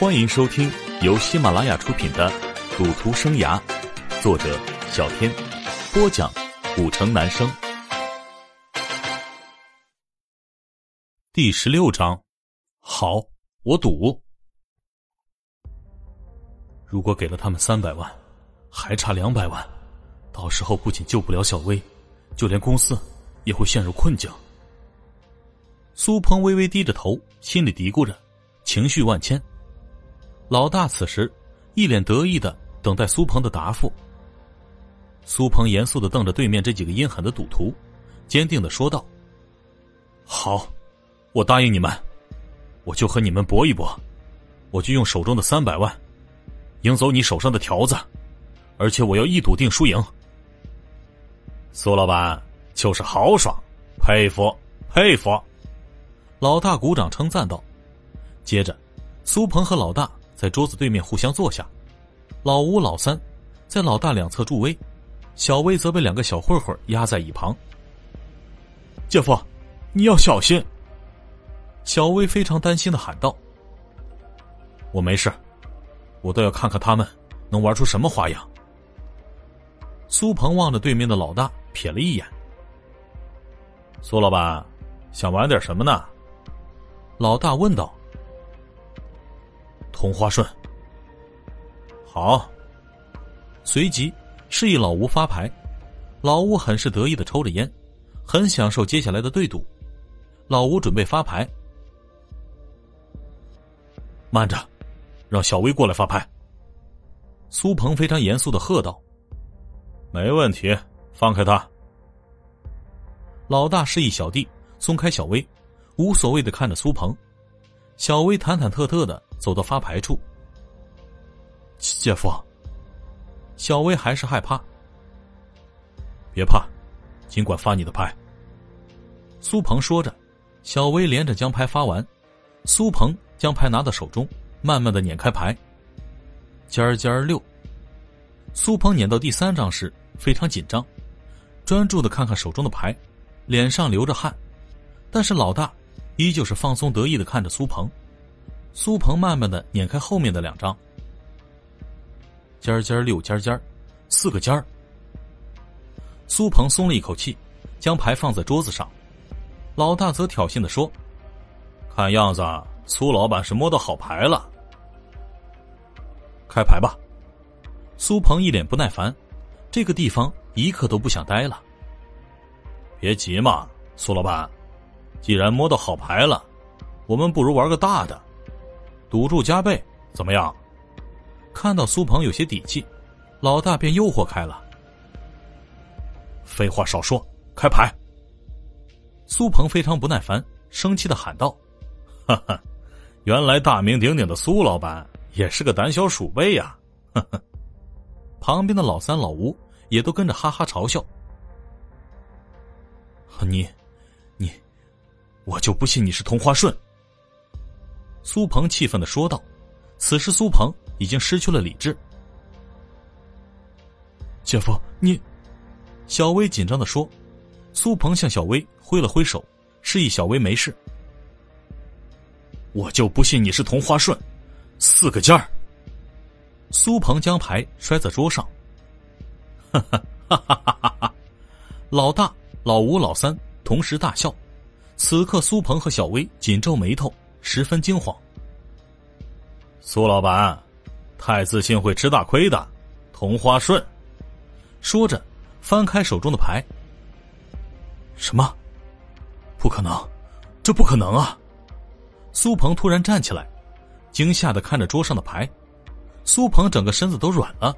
欢迎收听由喜马拉雅出品的《赌徒生涯》，作者小天，播讲古城男生。第十六章，好，我赌。如果给了他们三百万，还差两百万，到时候不仅救不了小薇，就连公司也会陷入困境。苏鹏微微低着头，心里嘀咕着，情绪万千。老大此时一脸得意的等待苏鹏的答复。苏鹏严肃的瞪着对面这几个阴狠的赌徒，坚定的说道：“好，我答应你们，我就和你们搏一搏，我就用手中的三百万，赢走你手上的条子，而且我要一赌定输赢。”苏老板就是豪爽，佩服佩服。老大鼓掌称赞道，接着，苏鹏和老大。在桌子对面互相坐下，老吴、老三在老大两侧助威，小薇则被两个小混混压在一旁。姐夫，你要小心！小薇非常担心的喊道：“我没事，我倒要看看他们能玩出什么花样。”苏鹏望着对面的老大，瞥了一眼。苏老板，想玩点什么呢？老大问道。同花顺，好。随即示意老吴发牌，老吴很是得意的抽着烟，很享受接下来的对赌。老吴准备发牌，慢着，让小薇过来发牌。苏鹏非常严肃的喝道：“没问题，放开他。”老大示意小弟松开小薇，无所谓的看着苏鹏。小薇忐忐忑忑的走到发牌处，姐夫，小薇还是害怕。别怕，尽管发你的牌。苏鹏说着，小薇连着将牌发完，苏鹏将牌拿到手中，慢慢的捻开牌。尖儿尖儿六。苏鹏捻到第三张时非常紧张，专注的看看手中的牌，脸上流着汗，但是老大。依旧是放松得意的看着苏鹏，苏鹏慢慢的碾开后面的两张，尖尖六尖尖，四个尖儿。苏鹏松了一口气，将牌放在桌子上，老大则挑衅的说：“看样子苏老板是摸到好牌了，开牌吧。”苏鹏一脸不耐烦，这个地方一刻都不想待了。别急嘛，苏老板。既然摸到好牌了，我们不如玩个大的，赌注加倍，怎么样？看到苏鹏有些底气，老大便诱惑开了。废话少说，开牌！苏鹏非常不耐烦，生气的喊道：“哈哈，原来大名鼎鼎的苏老板也是个胆小鼠辈呀！”哈哈，旁边的老三、老吴也都跟着哈哈嘲笑。你你。我就不信你是同花顺。”苏鹏气愤的说道。此时苏鹏已经失去了理智。姐夫，你……小薇紧张的说。苏鹏向小薇挥了挥手，示意小薇没事。我就不信你是同花顺，四个尖儿。苏鹏将牌摔在桌上。哈哈哈哈哈哈！老大、老吴、老三同时大笑。此刻，苏鹏和小薇紧皱眉头，十分惊慌。苏老板，太自信会吃大亏的。同花顺，说着，翻开手中的牌。什么？不可能，这不可能啊！苏鹏突然站起来，惊吓的看着桌上的牌。苏鹏整个身子都软了，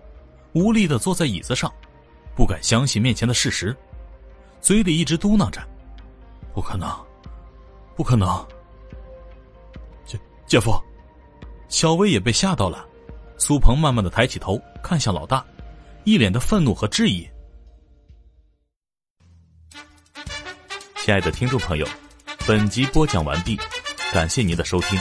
无力的坐在椅子上，不敢相信面前的事实，嘴里一直嘟囔着：“不可能。”不可能，姐夫，小薇也被吓到了。苏鹏慢慢的抬起头，看向老大，一脸的愤怒和质疑。亲爱的听众朋友，本集播讲完毕，感谢您的收听。